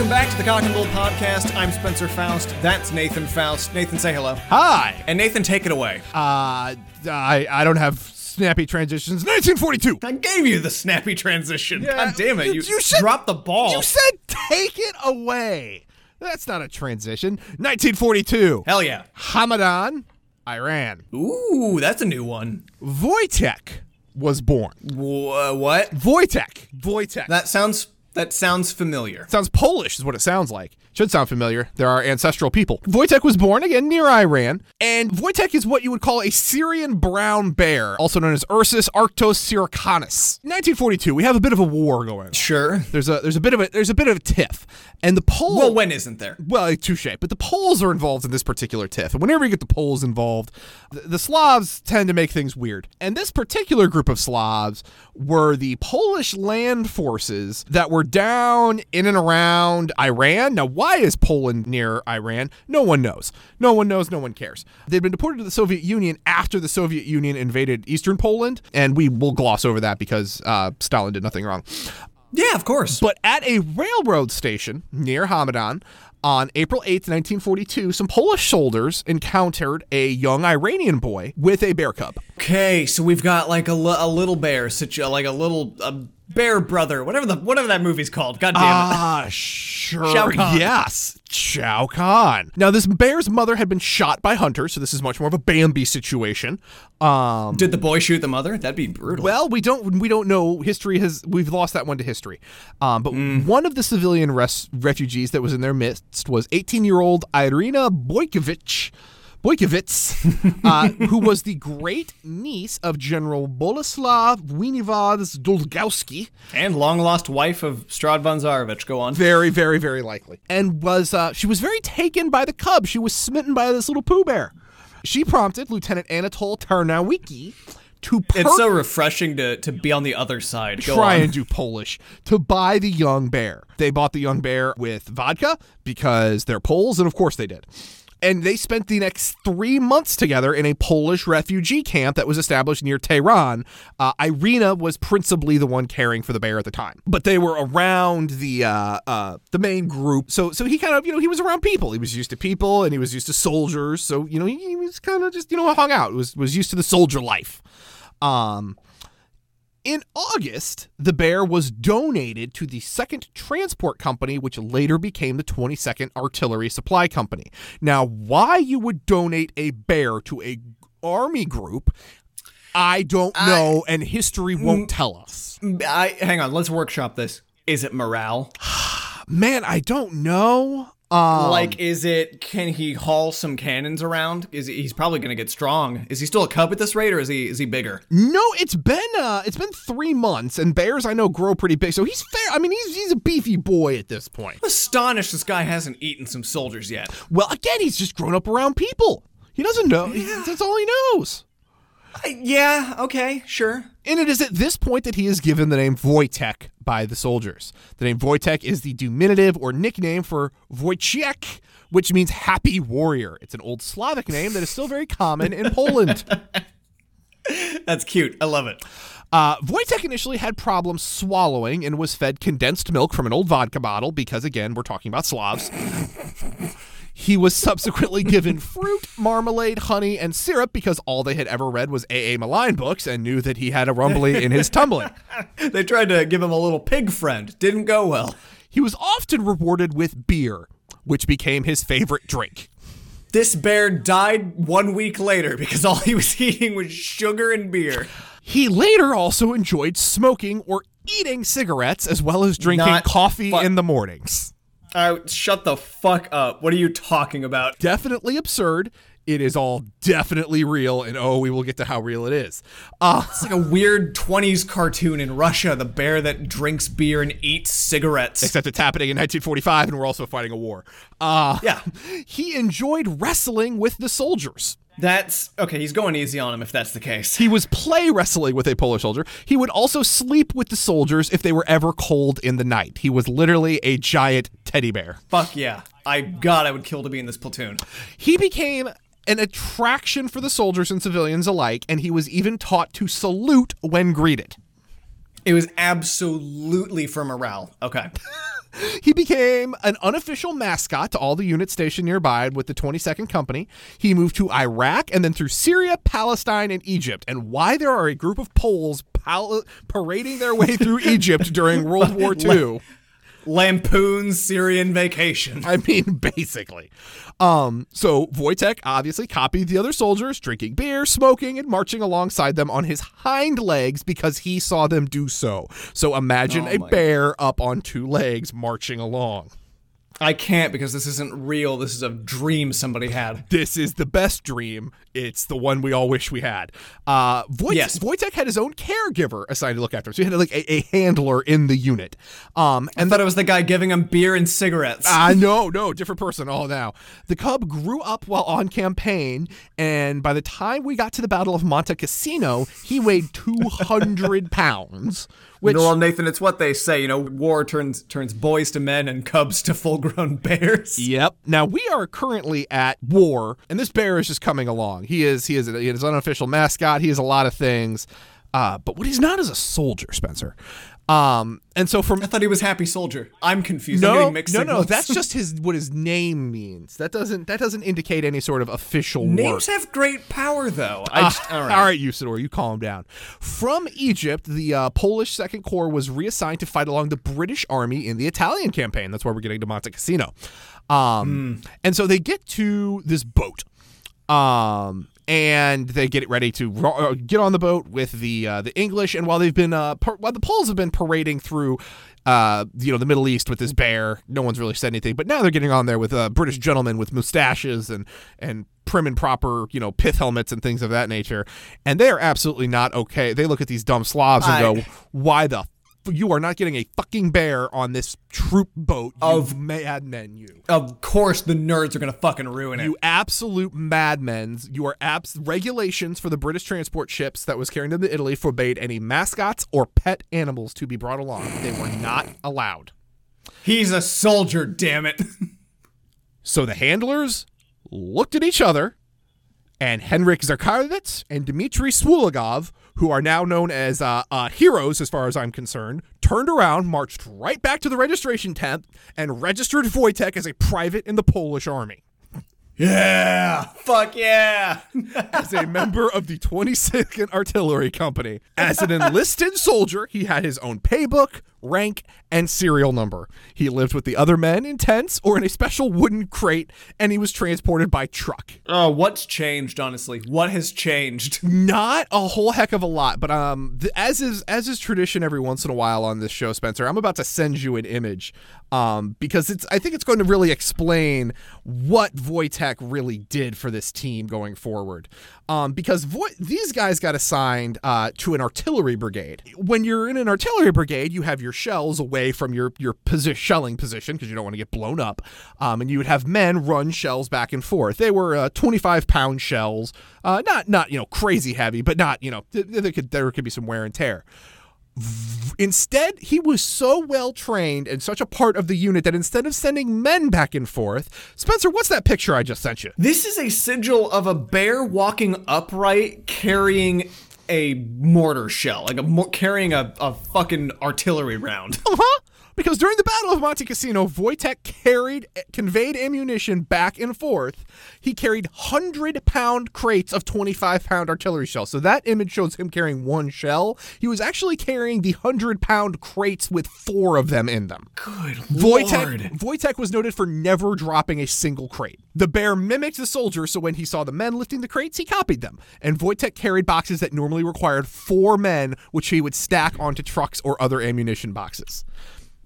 Second Bull Podcast. I'm Spencer Faust. That's Nathan Faust. Nathan, say hello. Hi. And Nathan, take it away. Uh, I I don't have snappy transitions. 1942. I gave you the snappy transition. Yeah, God damn it. you- You, said- dropped the ball. You said take it away. That's not a transition. 1942. Hell yeah. Hamadan, Iran. Ooh, that's a new one. Wojtek was born. Wha what? Wojtek. Wojtek. That sounds that sounds familiar. sounds Polish, is what it sounds like. Should sound familiar. There are ancestral people. Wojtek was born again near Iran, and Wojtek is what you would call a Syrian brown bear, also known as Ursus arctos arctosyrcanus. 1942, we have a bit of a war going on. Sure. There's a there's a bit of a there's a bit of a tiff, and the Poles. Well, when isn't there? Well, touche. But the Poles are involved in this particular tiff. And whenever you get the Poles involved, the, the Slavs tend to make things weird. And this particular group of Slavs were the Polish land forces that were down in and around Iran. Now, why is Poland near Iran? No one knows. No one knows. No one cares. They'd been deported to the Soviet Union after the Soviet Union invaded eastern Poland. And we will gloss over that because uh, Stalin did nothing wrong. Yeah, of course. But at a railroad station near Hamadan on April 8th, 1942, some Polish soldiers encountered a young Iranian boy with a bear cub. Okay, so we've got like a, little bear, situ- like a little a bear brother, whatever the whatever that movie's called. God damn it. Ah, sure. Shao Kahn. Yes, Shao Kahn. Now, this bear's mother had been shot by hunters, so this is much more of a Bambi situation. Um, Did the boy shoot the mother? That'd be brutal. Well, we don't we don't know. History has we've lost that one to history. Um, but one of the civilian res- refugees that was in their midst was 18 year old Irina Boykovich. Boykovitz, uh, who was the great niece of General Boleslav Wieniawdz Dolgowski, and long lost wife of Strad von Zarevich. Go on. very, very, very likely, and was uh, she was very taken by the cub. She was smitten by this little Pooh Bear. She prompted Lieutenant Anatol Tarnawicki to It's so refreshing to, to be on the other side. Go try on. and do Polish to buy the young bear. They bought the young bear with vodka because they're Poles, and of course they did. And they spent the next three months together in a Polish refugee camp that was established near Tehran. Uh, Irina was principally the one caring for the bear at the time, but they were around the uh, uh, the main group. So so he kind of you know he was around people. He was used to people and he was used to soldiers. So you know he, he was kind of just you know hung out. Was was used to the soldier life. Um, in August, the bear was donated to the 2nd Transport Company, which later became the 22nd Artillery Supply Company. Now, why you would donate a bear to a army group, I don't know, and history mm, won't tell us. I, hang on, let's workshop this. Is it morale? Man, I don't know. Um, like, is it? Can he haul some cannons around? Is he, he's probably going to get strong? Is he still a cub at this rate, or is he is he bigger? no, it's been uh, it's been three months, and bears I know grow pretty big, so he's fair. I mean, he's he's a beefy boy at this point. I'm astonished this guy hasn't eaten some soldiers yet. Well, again, he's just grown up around people. He doesn't know. Yeah. That's all he knows. I- yeah. Okay. Sure. And it is at this point that he is given the name Wojtek by the soldiers. The name Wojtek is the diminutive or nickname for Wojciech, which means happy warrior. It's an old Slavic name that is still very common in Poland. That's cute. I love it. Uh, Wojtek initially had problems swallowing and was fed condensed milk from an old vodka bottle because, again, we're talking about Slavs. He was subsequently given fruit, marmalade, honey, and syrup because all they had ever read was A.A. Milne books and knew that he had a rumbly in his tumbling. They tried to give him a little pig friend. Didn't go well. He was often rewarded with beer, which became his favorite drink. This bear died one week later because all he was eating was sugar and beer. He later also enjoyed smoking or eating cigarettes as well as drinking Not coffee in the mornings. Uh, shut the fuck up. What are you talking about? Definitely absurd. It is all definitely real, and oh, we will get to how real it is. Uh, It's like a weird 20s cartoon in Russia, the bear that drinks beer and eats cigarettes. except it's happening in 1945, and we're also fighting a war. Uh, Yeah. he enjoyed wrestling with the soldiers. That's okay, he's going easy on him if that's the case. He was play wrestling with a Polish soldier. He would also sleep with the soldiers if they were ever cold in the night. He was literally a giant teddy bear. Fuck yeah. I God, I would kill to be in this platoon. He became an attraction for the soldiers and civilians alike, and he was even taught to salute when greeted. It was absolutely for morale. Okay. He became an unofficial mascot to all the units stationed nearby with the 22nd Company. He moved to Iraq and then through Syria, Palestine, and Egypt. And why there are a group of Poles pal- parading their way through Egypt during World War II. Lampoon's Syrian vacation. I mean, basically. Um, so Wojtek obviously copied the other soldiers, drinking beer, smoking, and marching alongside them on his hind legs because he saw them do so. So imagine Oh a my- bear up on two legs marching along. I can't because this isn't real. This is a dream somebody had. This is the best dream. It's the one we all wish we had. Uh, Wojtek, Yes. Wojtek had his own caregiver assigned to look after him. So he had like a, a handler in the unit. Um, I thought it was the guy giving him beer and cigarettes. Uh, no, no, different person. all now. The Cub grew up while on campaign, and by the time we got to the Battle of Monte Cassino, he weighed 200 pounds, which. well, Nathan, it's what they say. You know, war turns turns boys to men and cubs to full grown bears. Yep. Now we are currently at war, and this bear is just coming along. He is he is he is an unofficial mascot. He is a lot of things, uh, but what he's not is a soldier, Spencer. Um, and so from I thought he was Happy Soldier. I'm confused. I'm no, mixed no, no. That's just his what his name means. That doesn't that doesn't indicate any sort of official work. Names have great power, though. Ah, just, all right. all right, Usador, you calm down. From Egypt, the uh, Polish Second Corps was reassigned to fight along the British Army in the Italian campaign. That's why we're getting to Monte Cassino. Um, And so they get to this boat. Um, and they get it ready to ro- uh, get on the boat with the uh, the English. And while they've been uh, par- while the Poles have been parading through, uh, you know, the Middle East with this bear, no one's really said anything. But now they're getting on there with uh, British gentlemen with mustaches and and prim and proper, you know, pith helmets and things of that nature. And they are absolutely not okay. They look at these dumb Slavs and go, "Why the." You are not getting a fucking bear on this troop boat, Of- madmen, you. Of course, the nerds are gonna fucking ruin it. You absolute madmen. You are abs- regulations for the British transport ships that was carrying them to Italy forbade any mascots or pet animals to be brought along. They were not allowed. He's a soldier, damn it. So the handlers looked at each other, and Henrik Zarkarevitz and Dmitry Swulagov, who are now known as uh, uh, heroes as far as I'm concerned, turned around, marched right back to the registration tent, and registered Wojtek as a private in the Polish army. yeah. Fuck yeah. as a member of the 22nd Artillery Company. As an enlisted soldier, he had his own paybook, rank, and serial number. He lived with the other men in tents or in a special wooden crate, and he was transported by truck. oh, what's changed, honestly? What has changed? Not a whole heck of a lot, but um, th- as is as is tradition every once in a while on this show, Spencer, I'm about to send you an image, um, because it's I think it's going to really explain what Wojtek really did for this team going forward. Um, because Vo- these guys got assigned uh, to an artillery brigade. When you're in an artillery brigade, you have your shells away from your your posi- shelling position because you don't want to get blown up, um, and you would have men run shells back and forth. They were uh, 25 pound shells, uh, not not you know crazy heavy, but not you know th- there could there could be some wear and tear. Instead, he was so well trained and such a part of the unit that instead of sending men back and forth, Spencer, what's that picture I just sent you? This is a sigil of a bear walking upright carrying a mortar shell, like a carrying a, a fucking artillery round. Uh-huh. Because during the Battle of Monte Cassino, Wojtek carried, conveyed ammunition back and forth. He carried 100 pound crates of 25 pound artillery shells. So that image shows him carrying one shell. He was actually carrying the 100 pound crates with four of them in them. Good Wojtek, lord. Wojtek was noted for never dropping a single crate. The bear mimicked the soldier, so when he saw the men lifting the crates, he copied them. And Wojtek carried boxes that normally required four men, which he would stack onto trucks or other ammunition boxes.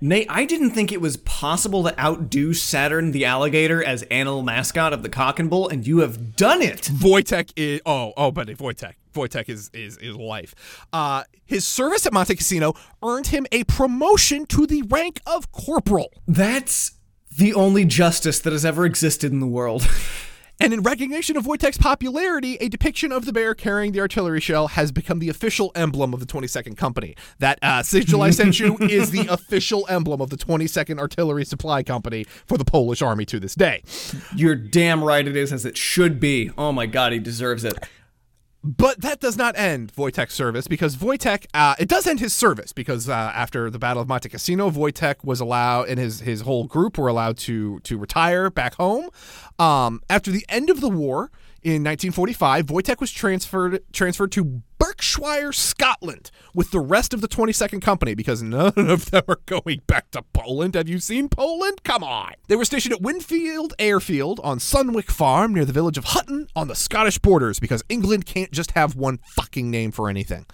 Nate, I didn't think it was possible to outdo Saturn the alligator as animal mascot of the Cock and Bull, and you have done it. Wojtek is oh oh, but Wojtek Wojtek is is is life. Uh, his service at Monte Cassino earned him a promotion to the rank of corporal. That's the only justice that has ever existed in the world. And in recognition of Wojtek's popularity, a depiction of the bear carrying the artillery shell has become the official emblem of the 22nd Company. That uh, sigil I sent you is the official emblem of the 22nd Artillery Supply Company for the Polish Army to this day. You're damn right it is as it should be. Oh my god, he deserves it. But that does not end Wojtek's service because Wojtek, uh, it does end his service because uh, after the Battle of Monte Cassino, Wojtek was allowed and his his whole group were allowed to to retire back home. Um, after the end of the war in 1945, Wojtek was transferred transferred to Berwickshire, Scotland, with the rest of the 22nd Company because none of them are going back to Poland. Have you seen Poland? Come on. They were stationed at Winfield Airfield on Sunwick Farm near the village of Hutton on the Scottish borders because England can't just have one fucking name for anything.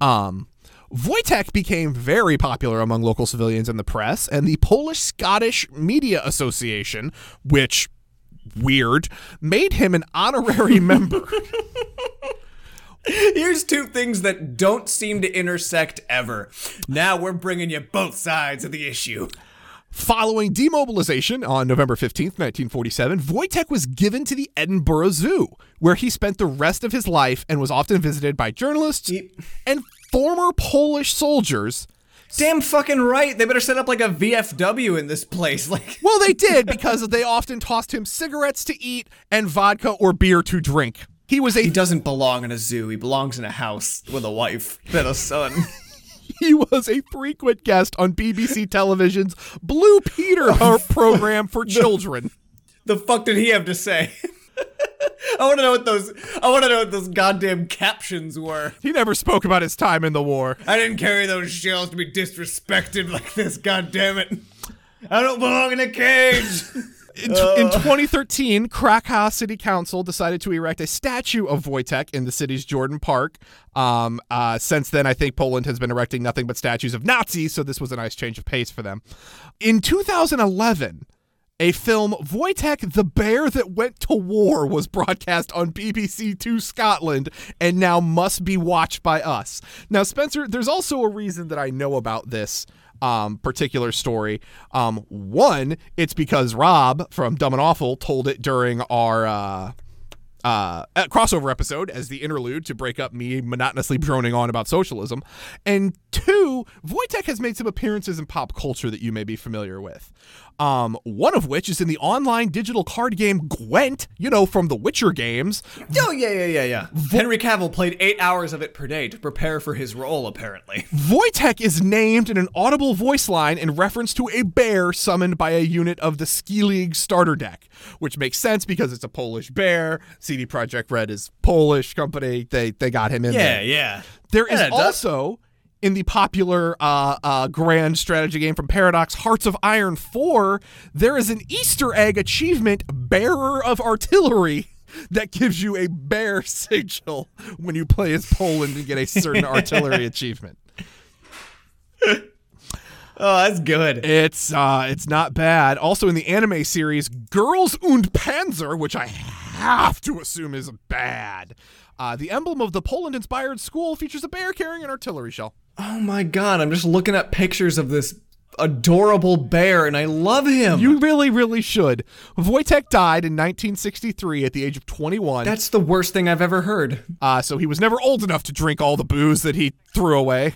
Um, Wojtek became very popular among local civilians and the press, and the Polish Scottish Media Association, which weird, made him an honorary member. Here's two things that don't seem to intersect ever. Now we're bringing you both sides of the issue. Following demobilization on November 15th, 1947, Wojtek was given to the Edinburgh Zoo, where he spent the rest of his life and was often visited by journalists He- and former Polish soldiers. Damn fucking right. They better set up like a VFW in this place. Like, Well, they did because they often tossed him cigarettes to eat and vodka or beer to drink. He was a he doesn't belong in a zoo. He belongs in a house with a wife and a son. he was a frequent guest on BBC Television's Blue Peter Oh, program for children. the fuck did he have to say? I want to know what those. I want to know what those goddamn captions were. He never spoke about his time in the war. I didn't carry those shells to be disrespected like this. God damn it! I don't belong in a cage. In, in 2013, Krakow City Council decided to erect a statue of Wojtek in the city's Jordan Park. Um, uh, since then, I think Poland has been erecting nothing but statues of Nazis, so this was a nice change of pace for them. In 2011, a film, Wojtek the Bear That Went to War, was broadcast on BBC Two Scotland and now must be watched by us. Now, Spencer, there's also a reason that I know about this um, particular story. Um, one, it's because Rob from Dumb and Awful told it during our uh, uh, crossover episode as the interlude to break up me monotonously droning on about socialism. And two, Wojtek has made some appearances in pop culture that you may be familiar with. Um, one of which is in the online digital card game Gwent, you know, from the Witcher games. oh yeah, yeah, yeah, yeah. Henry Cavill played eight hours of it per day to prepare for his role. Apparently, Wojtek is named in an audible voice line in reference to a bear summoned by a unit of the Skellige starter deck, which makes sense because it's a Polish bear. CD Projekt Red is Polish company. They they got him in there. yeah, yeah. There is Yeah, it does. In the popular uh, uh, grand strategy game from Paradox, Hearts of Iron 4, there is an Easter egg achievement, Bearer of Artillery, that gives you a bear sigil when you play as Poland and get a certain artillery achievement. Oh, that's good. It's uh, it's not bad. Also in the anime series, Girls und Panzer, which I have to assume is bad. Uh, the emblem of the Poland-inspired school features a bear carrying an artillery shell. Oh my god, I'm just looking at pictures of this adorable bear, and I love him. You really, really should. Wojtek died in 1963 at the age of 21. That's the worst thing I've ever heard. Uh, so he was never old enough to drink all the booze that he threw away.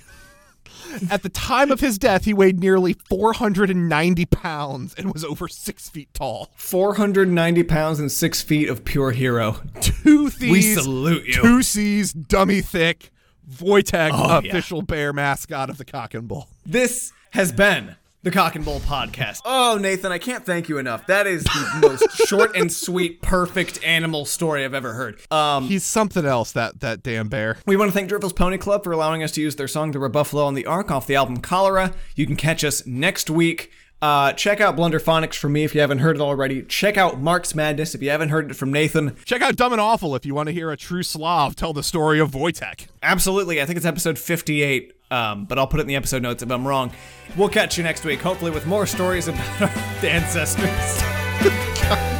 At the time of his death, he weighed nearly 490 pounds and was over six feet tall. 490 pounds and six feet of pure hero. Two thieves, We salute you. two C's, dummy thick, Wojtek, Oh, yeah. official bear mascot of the Cock and Bull. This has been the Cock and Bull podcast. Oh, Nathan, I can't thank you enough. That is the most short and sweet, perfect animal story I've ever heard. Um, He's something else, that that damn bear. we want to thank Driftless Pony Club for allowing us to use their song "The Rebuffalo on the Ark" off the album Cholera. You can catch us next week. Uh, check out Blunderphonics from me if you haven't heard it already. Check out Mark's Madness if you haven't heard it from Nathan. Check out Dumb and Awful if you want to hear a true Slav tell the story of Wojtek. Absolutely, I think it's episode 58, um, but I'll put it in the episode notes if I'm wrong. We'll catch you next week, hopefully with more stories about our ancestors.